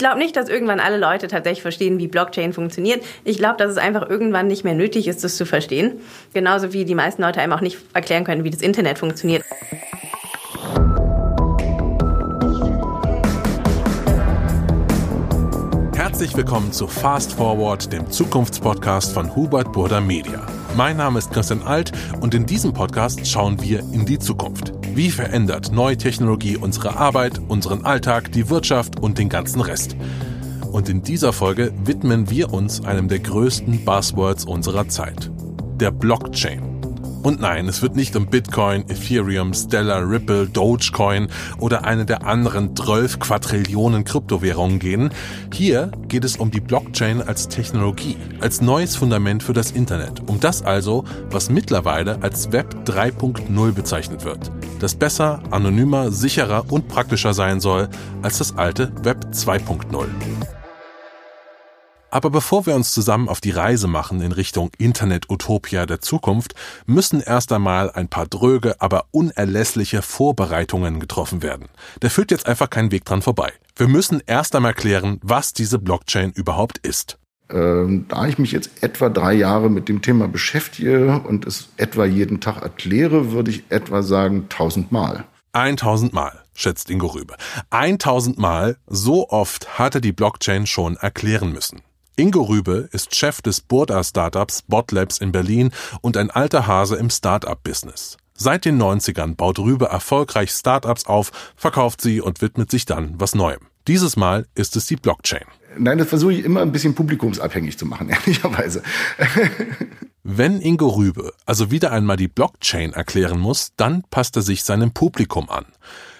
glaube nicht, dass irgendwann alle Leute tatsächlich verstehen, wie Blockchain funktioniert. Ich glaube, dass es einfach irgendwann nicht mehr nötig ist, das zu verstehen. Genauso wie die meisten Leute einem auch nicht erklären können, wie das Internet funktioniert. Herzlich willkommen zu Fast Forward, dem Zukunftspodcast von Hubert Burda Media. Mein Name ist Christian Alt und in diesem Podcast schauen wir in die Zukunft. Wie verändert neue Technologie unsere Arbeit, unseren Alltag, die Wirtschaft und den ganzen Rest? Und in dieser Folge widmen wir uns einem der größten Buzzwords unserer Zeit, der Blockchain. Und nein, es wird nicht um Bitcoin, Ethereum, Stellar, Ripple, Dogecoin oder eine der anderen 12 Quadrillionen Kryptowährungen gehen. Hier geht es um die Blockchain als Technologie, als neues Fundament für das Internet. Um das also, was mittlerweile als Web 3.0 bezeichnet wird. Das besser, anonymer, sicherer und praktischer sein soll als das alte Web 2.0. Aber bevor wir uns zusammen auf die Reise machen in Richtung Internet-Utopia der Zukunft, müssen erst einmal ein paar dröge, aber unerlässliche Vorbereitungen getroffen werden. Da führt jetzt einfach kein Weg dran vorbei. Wir müssen erst einmal klären, was diese Blockchain überhaupt ist. Ähm, da ich mich jetzt etwa drei Jahre mit dem Thema beschäftige und es etwa jeden Tag erkläre, würde ich etwa sagen tausendmal. 1000 Mal, schätzt Ingo Rübe. 1000 Mal, so oft hatte die Blockchain schon erklären müssen. Ingo Rübe ist Chef des Burda-Startups Botlabs in Berlin und ein alter Hase im Startup-Business. Seit den 90ern baut Rübe erfolgreich Startups auf, verkauft sie und widmet sich dann was Neuem. Dieses Mal ist es die Blockchain. Nein, das versuche ich immer ein bisschen publikumsabhängig zu machen, ehrlicherweise. Wenn Ingo Rübe also wieder einmal die Blockchain erklären muss, dann passt er sich seinem Publikum an.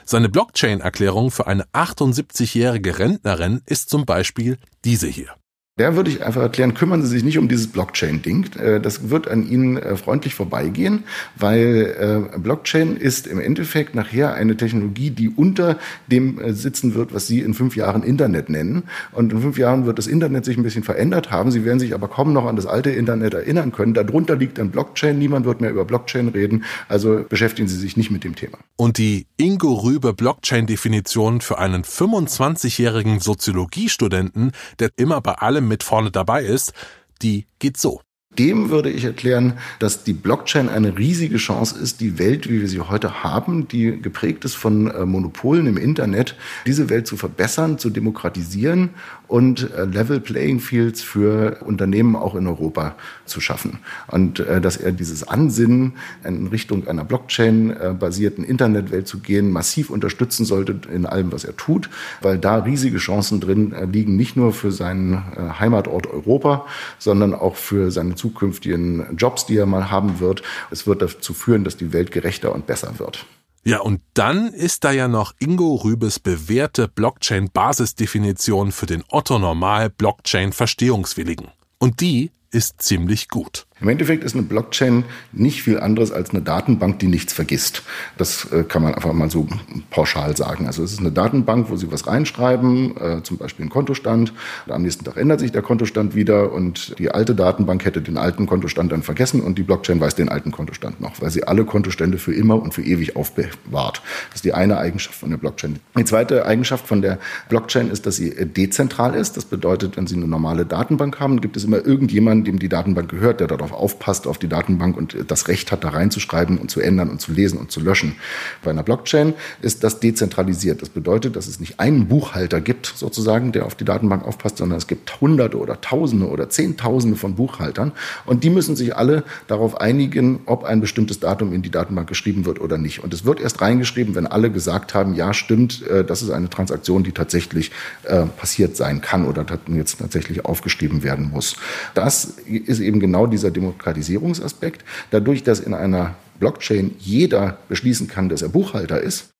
Seine Blockchain-Erklärung für eine 78-jährige Rentnerin ist zum Beispiel diese hier. Der würde ich einfach erklären, kümmern Sie sich nicht um dieses Blockchain-Ding. Äh, das wird an Ihnen äh, freundlich vorbeigehen, weil äh, Blockchain ist im Endeffekt nachher eine Technologie, die unter dem sitzen wird, was Sie in fünf Jahren Internet nennen. Und in fünf Jahren wird das Internet sich ein bisschen verändert haben. Sie werden sich aber kaum noch an das alte Internet erinnern können. Darunter liegt ein Blockchain. Niemand wird mehr über Blockchain reden. Also beschäftigen Sie sich nicht mit dem Thema. Und die Ingo Rübe Blockchain-Definition für einen 25-jährigen Soziologiestudenten, der immer bei allem mit vorne dabei ist, die geht so. Dem würde ich erklären, dass die Blockchain eine riesige Chance ist, die Welt, wie wir sie heute haben, die geprägt ist von äh, Monopolen im Internet, diese Welt zu verbessern, zu demokratisieren und äh, Level Playing Fields für Unternehmen auch in Europa zu schaffen. Und äh, dass er dieses Ansinnen, in Richtung einer Blockchain-basierten Internetwelt zu gehen, massiv unterstützen sollte in allem, was er tut, weil da riesige Chancen drin liegen, nicht nur für seinen Heimatort Europa, sondern auch für seine zukünftigen Jobs, die er mal haben wird. Es wird dazu führen, dass die Welt gerechter und besser wird. Ja, und dann ist da ja noch Ingo Rübes bewährte Blockchain-Basisdefinition für den Otto Normal Blockchain-Verstehungswilligen. Und die ist ziemlich gut. Im Endeffekt ist eine Blockchain nicht viel anderes als eine Datenbank, die nichts vergisst. Das äh, kann man einfach mal so pauschal sagen. Also es ist eine Datenbank, wo Sie was reinschreiben, äh, zum Beispiel einen Kontostand. Am nächsten Tag ändert sich der Kontostand wieder und die alte Datenbank hätte den alten Kontostand dann vergessen und die Blockchain weiß den alten Kontostand noch, weil sie alle Kontostände für immer und für ewig aufbewahrt. Das ist die eine Eigenschaft von der Blockchain. Die zweite Eigenschaft von der Blockchain ist, dass sie äh, dezentral ist. Das bedeutet, wenn Sie eine normale Datenbank haben, gibt es immer irgendjemanden, dem die Datenbank gehört, der darauf aufpasst, auf die Datenbank und das Recht hat, da reinzuschreiben und zu ändern und zu lesen und zu löschen. Bei einer Blockchain ist das dezentralisiert. Das bedeutet, dass es nicht einen Buchhalter gibt, sozusagen, der auf die Datenbank aufpasst, sondern es gibt Hunderte oder Tausende oder Zehntausende von Buchhaltern und die müssen sich alle darauf einigen, ob ein bestimmtes Datum in die Datenbank geschrieben wird oder nicht. Und es wird erst reingeschrieben, wenn alle gesagt haben, ja, stimmt, äh, das ist eine Transaktion, die tatsächlich äh, passiert sein kann oder jetzt tatsächlich aufgeschrieben werden muss. Das ist eben genau dieser Demokratisierungsaspekt. Dadurch, dass in einer Blockchain jeder beschließen kann, dass er Buchhalter ist.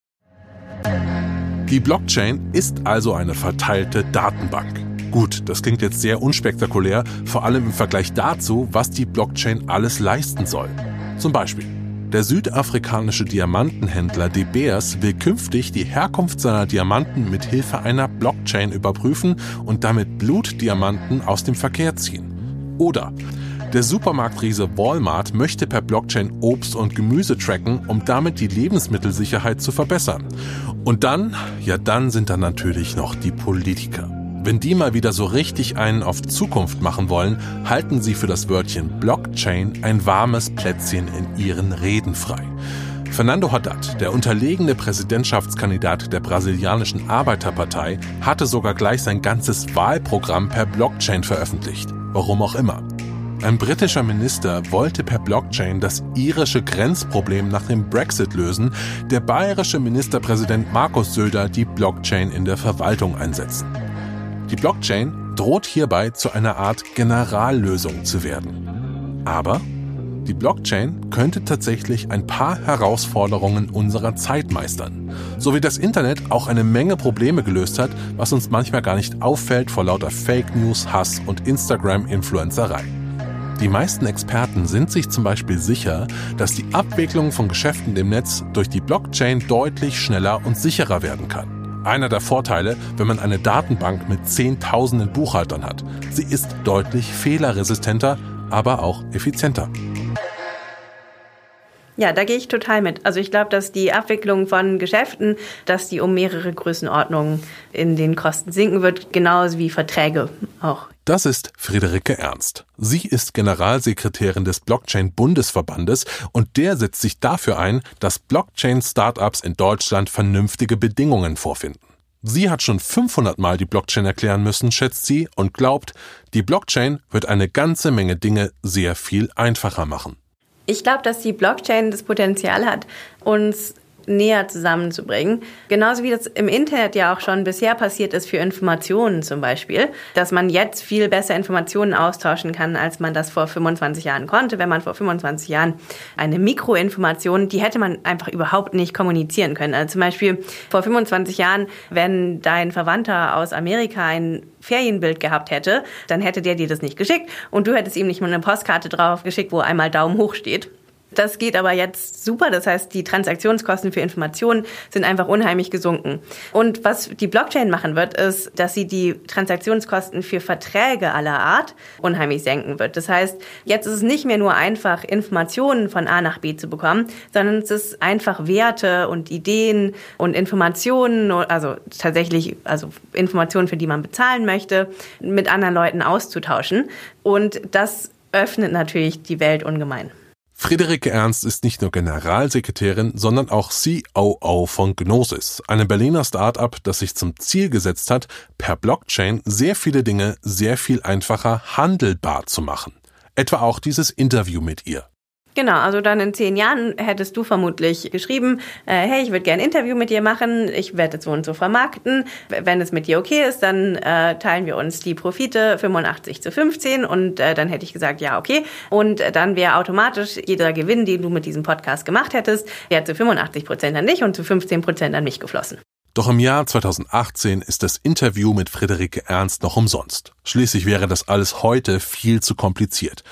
Die Blockchain ist also eine verteilte Datenbank. Gut, das klingt jetzt sehr unspektakulär, vor allem im Vergleich dazu, was die Blockchain alles leisten soll. Zum Beispiel, der südafrikanische Diamantenhändler De Beers will künftig die Herkunft seiner Diamanten mit Hilfe einer Blockchain überprüfen und damit Blutdiamanten aus dem Verkehr ziehen. Oder der Supermarktriese Walmart möchte per Blockchain Obst und Gemüse tracken, um damit die Lebensmittelsicherheit zu verbessern. Und dann, ja dann sind da natürlich noch die Politiker. Wenn die mal wieder so richtig einen auf Zukunft machen wollen, halten sie für das Wörtchen Blockchain ein warmes Plätzchen in ihren Reden frei. Fernando Haddad, der unterlegene Präsidentschaftskandidat der brasilianischen Arbeiterpartei, hatte sogar gleich sein ganzes Wahlprogramm per Blockchain veröffentlicht. Warum auch immer. Ein britischer Minister wollte per Blockchain das irische Grenzproblem nach dem Brexit lösen, der bayerische Ministerpräsident Markus Söder die Blockchain in der Verwaltung einsetzen. Die Blockchain droht hierbei zu einer Art Generallösung zu werden. Aber die Blockchain könnte tatsächlich ein paar Herausforderungen unserer Zeit meistern. So wie das Internet auch eine Menge Probleme gelöst hat, was uns manchmal gar nicht auffällt vor lauter Fake News, Hass und Instagram-Influencerei. Die meisten Experten sind sich zum Beispiel sicher, dass die Abwicklung von Geschäften im Netz durch die Blockchain deutlich schneller und sicherer werden kann. Einer der Vorteile, wenn man eine Datenbank mit Zehntausenden Buchhaltern hat. Sie ist deutlich fehlerresistenter, aber auch effizienter. Ja, da gehe ich total mit. Also ich glaube, dass die Abwicklung von Geschäften, dass die um mehrere Größenordnungen in den Kosten sinken wird, genauso wie Verträge auch. Das ist Friederike Ernst. Sie ist Generalsekretärin des Blockchain-Bundesverbandes und der setzt sich dafür ein, dass Blockchain-Startups in Deutschland vernünftige Bedingungen vorfinden. Sie hat schon 500 Mal die Blockchain erklären müssen, schätzt sie, und glaubt, die Blockchain wird eine ganze Menge Dinge sehr viel einfacher machen. Ich glaube, dass die Blockchain das Potenzial hat, uns näher zusammenzubringen. Genauso wie das im Internet ja auch schon bisher passiert ist für Informationen zum Beispiel, dass man jetzt viel besser Informationen austauschen kann, als man das vor 25 Jahren konnte. Wenn man vor 25 Jahren eine Mikroinformation, die hätte man einfach überhaupt nicht kommunizieren können. Also zum Beispiel vor 25 Jahren, wenn dein Verwandter aus Amerika ein Ferienbild gehabt hätte, dann hätte der dir das nicht geschickt und du hättest ihm nicht mal eine Postkarte drauf geschickt, wo einmal Daumen hoch steht. Das geht aber jetzt super. Das heißt, die Transaktionskosten für Informationen sind einfach unheimlich gesunken. Und was die Blockchain machen wird, ist, dass sie die Transaktionskosten für Verträge aller Art unheimlich senken wird. Das heißt, jetzt ist es nicht mehr nur einfach, Informationen von A nach B zu bekommen, sondern es ist einfach Werte und Ideen und Informationen, also tatsächlich, also Informationen, für die man bezahlen möchte, mit anderen Leuten auszutauschen. Und das öffnet natürlich die Welt ungemein. Friederike Ernst ist nicht nur Generalsekretärin, sondern auch COO von Gnosis, einem Berliner Start-up, das sich zum Ziel gesetzt hat, per Blockchain sehr viele Dinge sehr viel einfacher handelbar zu machen. Etwa auch dieses Interview mit ihr. Genau, also dann in zehn Jahren hättest du vermutlich geschrieben, äh, hey, ich würde gerne ein Interview mit dir machen, ich werde es so und so vermarkten. Wenn es mit dir okay ist, dann äh, teilen wir uns die Profite 85 zu 15 und äh, dann hätte ich gesagt, ja, okay. Und dann wäre automatisch jeder Gewinn, den du mit diesem Podcast gemacht hättest, wäre zu 85 Prozent an dich und zu 15 Prozent an mich geflossen. Doch im Jahr 2018 ist das Interview mit Friederike Ernst noch umsonst. Schließlich wäre das alles heute viel zu kompliziert.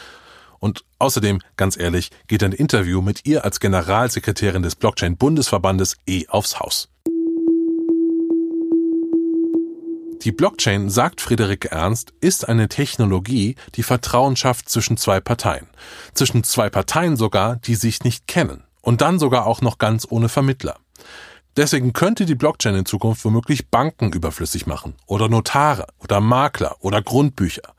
Und außerdem, ganz ehrlich, geht ein Interview mit ihr als Generalsekretärin des Blockchain-Bundesverbandes eh aufs Haus. Die Blockchain, sagt Friederike Ernst, ist eine Technologie, die Vertrauen schafft zwischen zwei Parteien. Zwischen zwei Parteien sogar, die sich nicht kennen. Und dann sogar auch noch ganz ohne Vermittler. Deswegen könnte die Blockchain in Zukunft womöglich Banken überflüssig machen oder Notare oder Makler oder Grundbücher.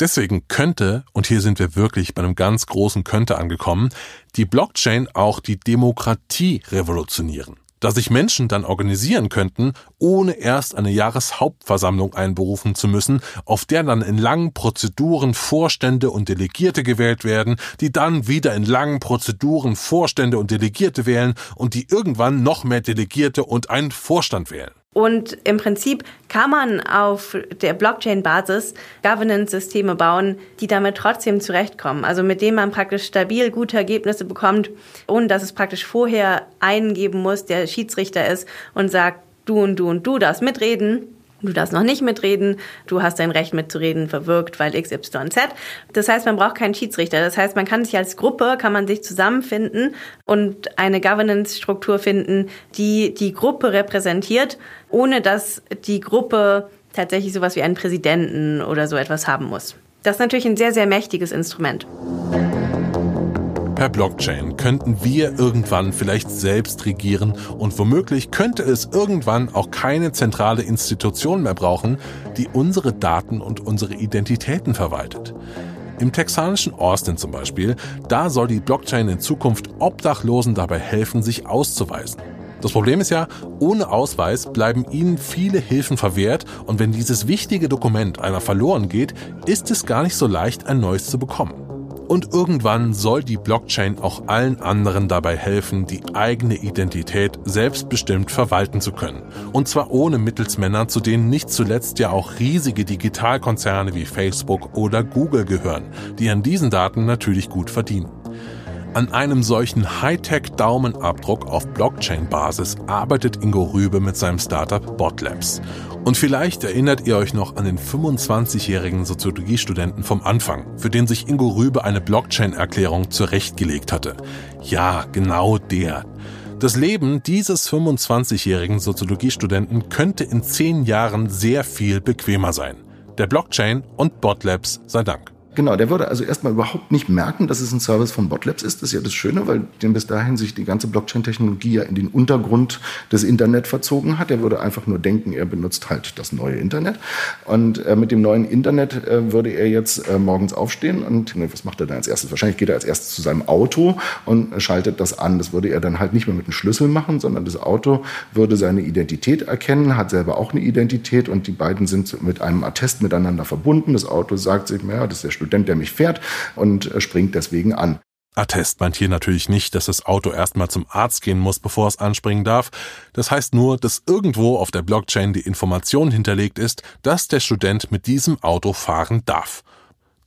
Deswegen könnte, und hier sind wir wirklich bei einem ganz großen Könnte angekommen, die Blockchain auch die Demokratie revolutionieren da sich Menschen dann organisieren könnten, ohne erst eine Jahreshauptversammlung einberufen zu müssen, auf der dann in langen Prozeduren Vorstände und Delegierte gewählt werden, die dann wieder in langen Prozeduren Vorstände und Delegierte wählen und die irgendwann noch mehr Delegierte und einen Vorstand wählen. Und im Prinzip kann man auf der Blockchain-Basis Governance-Systeme bauen, die damit trotzdem zurechtkommen. Also mit denen man praktisch stabil gute Ergebnisse bekommt, ohne dass es praktisch vorher eingeben muss, der Schiedsrichter ist und sagt, du und du und du darfst mitreden Du darfst noch nicht mitreden, du hast dein Recht mitzureden verwirkt, weil XYZ. Das heißt, man braucht keinen Schiedsrichter. Das heißt, man kann sich als Gruppe, kann man sich zusammenfinden und eine Governance-Struktur finden, die die Gruppe repräsentiert, ohne dass die Gruppe tatsächlich sowas wie einen Präsidenten oder so etwas haben muss. Das ist natürlich ein sehr, sehr mächtiges Instrument. Per Blockchain könnten wir irgendwann vielleicht selbst regieren und womöglich könnte es irgendwann auch keine zentrale Institution mehr brauchen, die unsere Daten und unsere Identitäten verwaltet. Im texanischen Austin zum Beispiel, da soll die Blockchain in Zukunft Obdachlosen dabei helfen, sich auszuweisen. Das Problem ist ja, ohne Ausweis bleiben ihnen viele Hilfen verwehrt und wenn dieses wichtige Dokument einmal verloren geht, ist es gar nicht so leicht, ein neues zu bekommen. Und irgendwann soll die Blockchain auch allen anderen dabei helfen, die eigene Identität selbstbestimmt verwalten zu können. Und zwar ohne Mittelsmänner, zu denen nicht zuletzt ja auch riesige Digitalkonzerne wie Facebook oder Google gehören, die an diesen Daten natürlich gut verdienen. An einem solchen Hightech-Daumenabdruck auf Blockchain-Basis arbeitet Ingo Rübe mit seinem Startup Botlabs. Und vielleicht erinnert ihr euch noch an den 25-jährigen Soziologiestudenten vom Anfang, für den sich Ingo Rübe eine Blockchain-Erklärung zurechtgelegt hatte. Ja, genau der. Das Leben dieses 25-jährigen Soziologiestudenten könnte in zehn Jahren sehr viel bequemer sein. Der Blockchain und Botlabs sei Dank. Genau, der würde also erstmal überhaupt nicht merken, dass es ein Service von Botlabs ist. Das ist ja das Schöne, weil den bis dahin sich die ganze Blockchain-Technologie ja in den Untergrund des Internet verzogen hat. Er würde einfach nur denken, er benutzt halt das neue Internet. Und äh, mit dem neuen Internet äh, würde er jetzt äh, morgens aufstehen und ne, was macht er dann als erstes? Wahrscheinlich geht er als erstes zu seinem Auto und schaltet das an. Das würde er dann halt nicht mehr mit einem Schlüssel machen, sondern das Auto würde seine Identität erkennen, hat selber auch eine Identität und die beiden sind mit einem Attest miteinander verbunden. Das Auto sagt sich, naja, das ist der Student, der mich fährt und äh, springt deswegen an. Attest meint hier natürlich nicht, dass das Auto erstmal zum Arzt gehen muss, bevor es anspringen darf. Das heißt nur, dass irgendwo auf der Blockchain die Information hinterlegt ist, dass der Student mit diesem Auto fahren darf.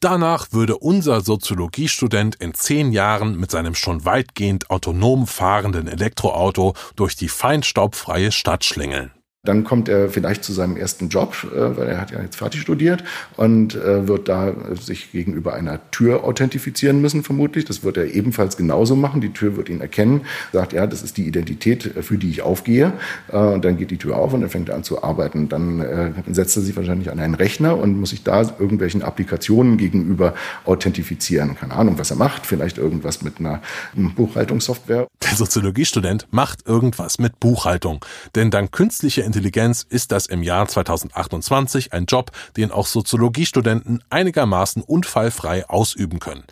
Danach würde unser Soziologiestudent in zehn Jahren mit seinem schon weitgehend autonom fahrenden Elektroauto durch die feinstaubfreie Stadt schlängeln. Dann kommt er vielleicht zu seinem ersten Job, äh, weil er hat ja jetzt fertig studiert und äh, wird da sich gegenüber einer Tür authentifizieren müssen, vermutlich. Das wird er ebenfalls genauso machen. Die Tür wird ihn erkennen, sagt, ja, das ist die Identität, äh, für die ich aufgehe. Und dann geht die Tür auf und dann fängt er an zu arbeiten. Dann setzt er sich wahrscheinlich an einen Rechner und muss sich da irgendwelchen Applikationen gegenüber authentifizieren. Keine Ahnung, was er macht. Vielleicht irgendwas mit einer Buchhaltungssoftware. Der Soziologiestudent macht irgendwas mit Buchhaltung. Denn dank künstlicher Intelligenz ist das im Jahr 2028 ein Job, den auch Soziologiestudenten einigermaßen unfallfrei ausüben können.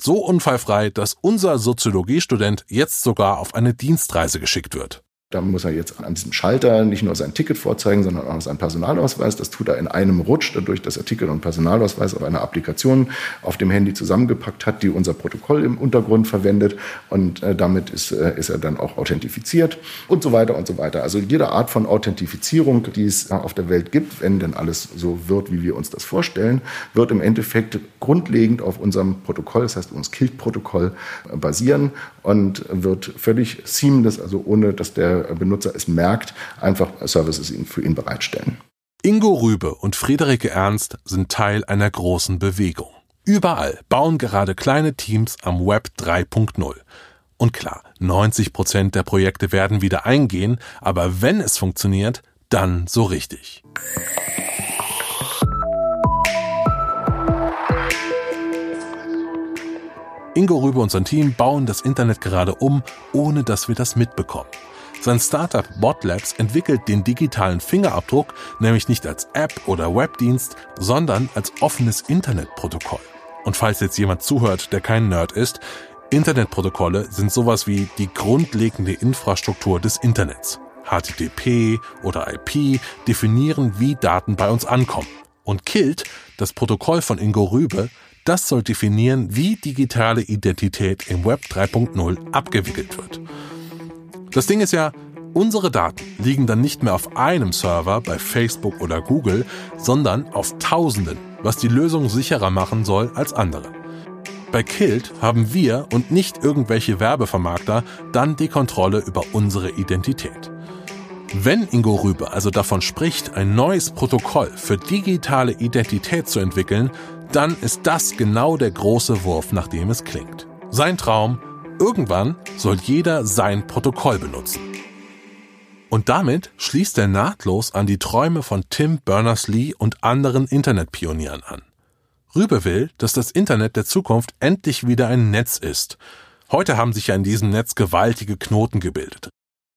So unfallfrei, dass unser Soziologiestudent jetzt sogar auf eine Dienstreise geschickt wird. Da muss er jetzt an diesem Schalter nicht nur sein Ticket vorzeigen, sondern auch seinen Personalausweis. Das tut er in einem Rutsch, dadurch, dass er Ticket und Personalausweis auf einer Applikation auf dem Handy zusammengepackt hat, die unser Protokoll im Untergrund verwendet. Und äh, damit ist, äh, ist er dann auch authentifiziert und so weiter und so weiter. Also jede Art von Authentifizierung, die es auf der Welt gibt, wenn denn alles so wird, wie wir uns das vorstellen, wird im Endeffekt grundlegend auf unserem Protokoll, das heißt uns Kilt-Protokoll, äh, basieren und wird völlig seamless, also ohne dass der Benutzer es merkt, einfach Services für ihn bereitstellen. Ingo Rübe und Friederike Ernst sind Teil einer großen Bewegung. Überall bauen gerade kleine Teams am Web 3.0. Und klar, 90 Prozent der Projekte werden wieder eingehen, aber wenn es funktioniert, dann so richtig. Ingo Rübe und sein Team bauen das Internet gerade um, ohne dass wir das mitbekommen. Sein Startup Botlabs entwickelt den digitalen Fingerabdruck nämlich nicht als App oder Webdienst, sondern als offenes Internetprotokoll. Und falls jetzt jemand zuhört, der kein Nerd ist, Internetprotokolle sind sowas wie die grundlegende Infrastruktur des Internets. HTTP oder IP definieren, wie Daten bei uns ankommen. Und KILT, das Protokoll von Ingo Rübe, das soll definieren, wie digitale Identität im Web 3.0 abgewickelt wird. Das Ding ist ja, unsere Daten liegen dann nicht mehr auf einem Server bei Facebook oder Google, sondern auf Tausenden, was die Lösung sicherer machen soll als andere. Bei Kilt haben wir und nicht irgendwelche Werbevermarkter dann die Kontrolle über unsere Identität. Wenn Ingo Rübe also davon spricht, ein neues Protokoll für digitale Identität zu entwickeln, dann ist das genau der große Wurf, nach dem es klingt. Sein Traum, Irgendwann soll jeder sein Protokoll benutzen. Und damit schließt er nahtlos an die Träume von Tim Berners-Lee und anderen Internetpionieren an. Rübe will, dass das Internet der Zukunft endlich wieder ein Netz ist. Heute haben sich ja in diesem Netz gewaltige Knoten gebildet.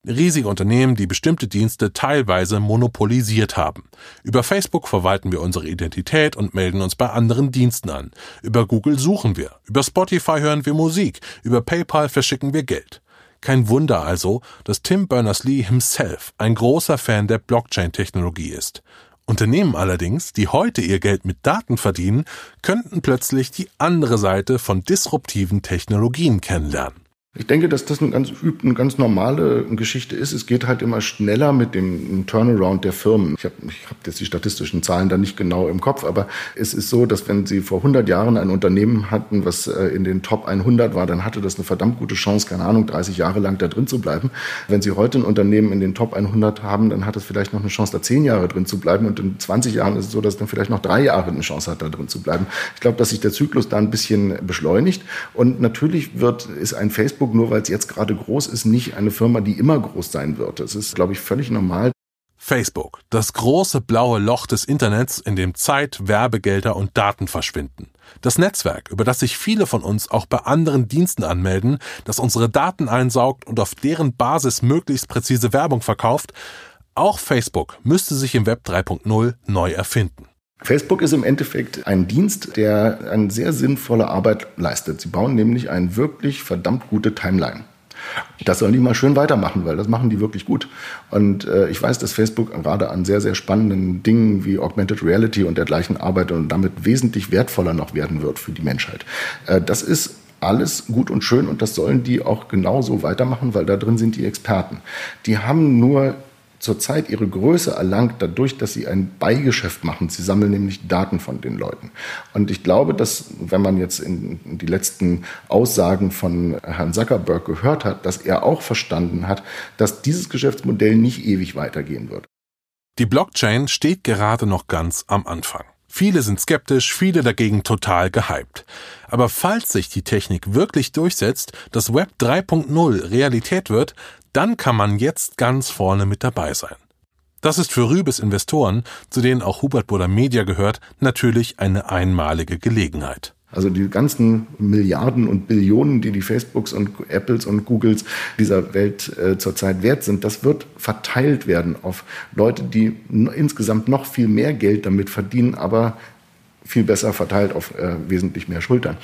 Riesige Unternehmen, die bestimmte Dienste teilweise monopolisiert haben. Über Facebook verwalten wir unsere Identität und melden uns bei anderen Diensten an. Über Google suchen wir. Über Spotify hören wir Musik. Über PayPal verschicken wir Geld. Kein Wunder also, dass Tim Berners-Lee himself ein großer Fan der Blockchain-Technologie ist. Unternehmen allerdings, die heute ihr Geld mit Daten verdienen, könnten plötzlich die andere Seite von disruptiven Technologien kennenlernen. Ich denke, dass das eine ganz, eine ganz normale Geschichte ist. Es geht halt immer schneller mit dem Turnaround der Firmen. Ich habe ich hab jetzt die statistischen Zahlen da nicht genau im Kopf, aber es ist so, dass wenn Sie vor 100 Jahren ein Unternehmen hatten, was äh, in den Top 100 war, dann hatte das eine verdammt gute Chance, keine Ahnung, 30 Jahre lang da drin zu bleiben. Wenn Sie heute ein Unternehmen in den Top 100 haben, dann hat es vielleicht noch eine Chance, da 10 Jahre drin zu bleiben. Und in 20 Jahren ist es so, dass es dann vielleicht noch drei Jahre eine Chance hat, da drin zu bleiben. Ich glaube, dass sich der Zyklus da ein bisschen beschleunigt. Und natürlich wird, ist ein Facebook Facebook, nur weil es jetzt gerade groß ist, nicht eine Firma, die immer groß sein wird. Das ist, glaube ich, völlig normal. Facebook, das große blaue Loch des Internets, in dem Zeit, Werbegelder und Daten verschwinden. Das Netzwerk, über das sich viele von uns auch bei anderen Diensten anmelden, das unsere Daten einsaugt und auf deren Basis möglichst präzise Werbung verkauft, auch Facebook müsste sich im Web 3.0 neu erfinden. Facebook ist im Endeffekt ein Dienst, der eine sehr sinnvolle Arbeit leistet. Sie bauen nämlich eine wirklich verdammt gute Timeline. Das sollen die mal schön weitermachen, weil das machen die wirklich gut. Und äh, ich weiß, dass Facebook gerade an sehr, sehr spannenden Dingen wie Augmented Reality und dergleichen arbeitet und damit wesentlich wertvoller noch werden wird für die Menschheit. Äh, das ist alles gut und schön und das sollen die auch genauso weitermachen, weil da drin sind die Experten. Die haben nur zurzeit ihre Größe erlangt dadurch, dass sie ein Beigeschäft machen. Sie sammeln nämlich Daten von den Leuten. Und ich glaube, dass, wenn man jetzt in die letzten Aussagen von Herrn Zuckerberg gehört hat, dass er auch verstanden hat, dass dieses Geschäftsmodell nicht ewig weitergehen wird. Die Blockchain steht gerade noch ganz am Anfang. Viele sind skeptisch, viele dagegen total gehypt. Aber falls sich die Technik wirklich durchsetzt, dass Web 3.0 Realität wird, dann kann man jetzt ganz vorne mit dabei sein. Das ist für Rübes Investoren, zu denen auch Hubert Burda Media gehört, natürlich eine einmalige Gelegenheit. Also die ganzen Milliarden und Billionen, die die Facebooks und Apples und Googles dieser Welt äh, zurzeit wert sind, das wird verteilt werden auf Leute, die insgesamt noch viel mehr Geld damit verdienen, aber viel besser verteilt auf äh, wesentlich mehr Schultern.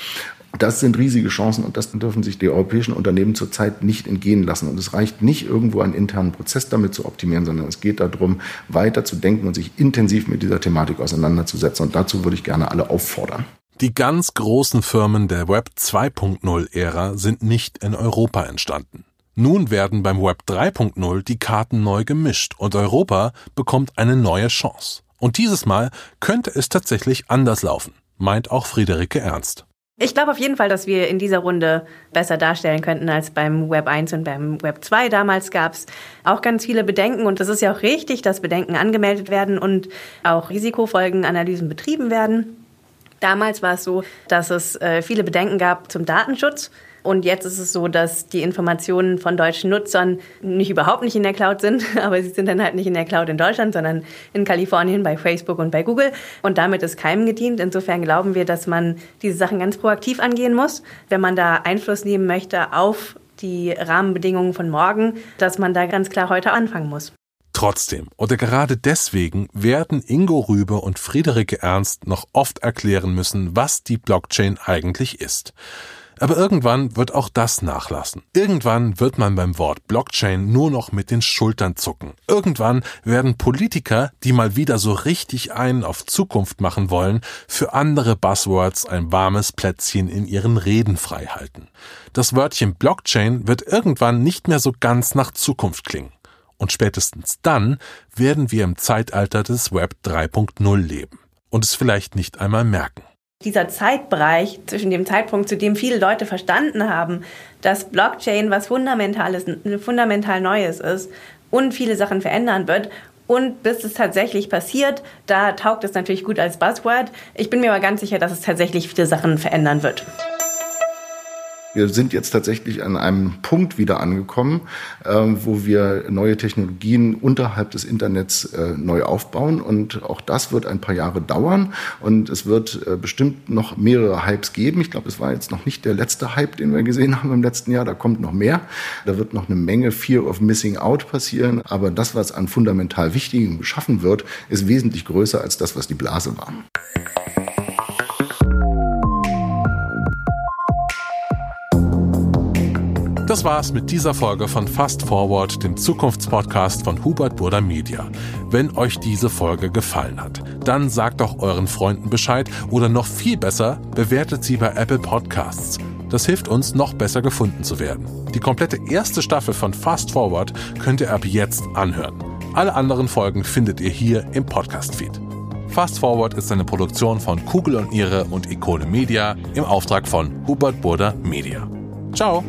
Das sind riesige Chancen und das dürfen sich die europäischen Unternehmen zurzeit nicht entgehen lassen. Und es reicht nicht, irgendwo einen internen Prozess damit zu optimieren, sondern es geht darum, weiter zu denken und sich intensiv mit dieser Thematik auseinanderzusetzen. Und dazu würde ich gerne alle auffordern. Die ganz großen Firmen der Web 2.0-Ära sind nicht in Europa entstanden. Nun werden beim Web 3.0 die Karten neu gemischt und Europa bekommt eine neue Chance. Und dieses Mal könnte es tatsächlich anders laufen, meint auch Friederike Ernst. Ich glaube auf jeden Fall, dass wir in dieser Runde besser darstellen könnten als beim Web 1 und beim Web 2. Damals gab es auch ganz viele Bedenken und das ist ja auch richtig, dass Bedenken angemeldet werden und auch Risikofolgenanalysen betrieben werden. Damals war es so, dass es äh, viele Bedenken gab zum Datenschutz. Und jetzt ist es so, dass die Informationen von deutschen Nutzern nicht überhaupt nicht in der Cloud sind, aber sie sind dann halt nicht in der Cloud in Deutschland, sondern in Kalifornien bei Facebook und bei Google. Und damit ist keinem gedient. Insofern glauben wir, dass man diese Sachen ganz proaktiv angehen muss, wenn man da Einfluss nehmen möchte auf die Rahmenbedingungen von morgen, dass man da ganz klar heute anfangen muss. Trotzdem oder gerade deswegen werden Ingo Rübe und Friederike Ernst noch oft erklären müssen, was die Blockchain eigentlich ist. Aber irgendwann wird auch das nachlassen. Irgendwann wird man beim Wort Blockchain nur noch mit den Schultern zucken. Irgendwann werden Politiker, die mal wieder so richtig einen auf Zukunft machen wollen, für andere Buzzwords ein warmes Plätzchen in ihren Reden frei halten. Das Wörtchen Blockchain wird irgendwann nicht mehr so ganz nach Zukunft klingen. Und spätestens dann werden wir im Zeitalter des Web 3.0 leben und es vielleicht nicht einmal merken. Dieser Zeitbereich zwischen dem Zeitpunkt, zu dem viele Leute verstanden haben, dass Blockchain was Fundamentales, fundamental Neues ist und viele Sachen verändern wird und bis es tatsächlich passiert, da taugt es natürlich gut als Buzzword. Ich bin mir aber ganz sicher, dass es tatsächlich viele Sachen verändern wird. Wir sind jetzt tatsächlich an einem Punkt wieder angekommen, äh, wo wir neue Technologien unterhalb des Internets äh, neu aufbauen. Und auch das wird ein paar Jahre dauern. Und es wird äh, bestimmt noch mehrere Hypes geben. Ich glaube, es war jetzt noch nicht der letzte Hype, den wir gesehen haben im letzten Jahr. Da kommt noch mehr. Da wird noch eine Menge Fear of Missing Out passieren. Aber das, was an fundamental Wichtigem geschaffen wird, ist wesentlich größer als das, was die Blase war. Das war's mit dieser Folge von Fast Forward, dem Zukunftspodcast von Hubert Burda Media. Wenn euch diese Folge gefallen hat, dann sagt doch euren Freunden Bescheid oder noch viel besser, bewertet sie bei Apple Podcasts. Das hilft uns, noch besser gefunden zu werden. Die komplette erste Staffel von Fast Forward könnt ihr ab jetzt anhören. Alle anderen Folgen findet ihr hier im Podcast-Feed. Fast Forward ist eine Produktion von Kugel und Ihre und Ikone Media im Auftrag von Hubert Burda Media. Ciao!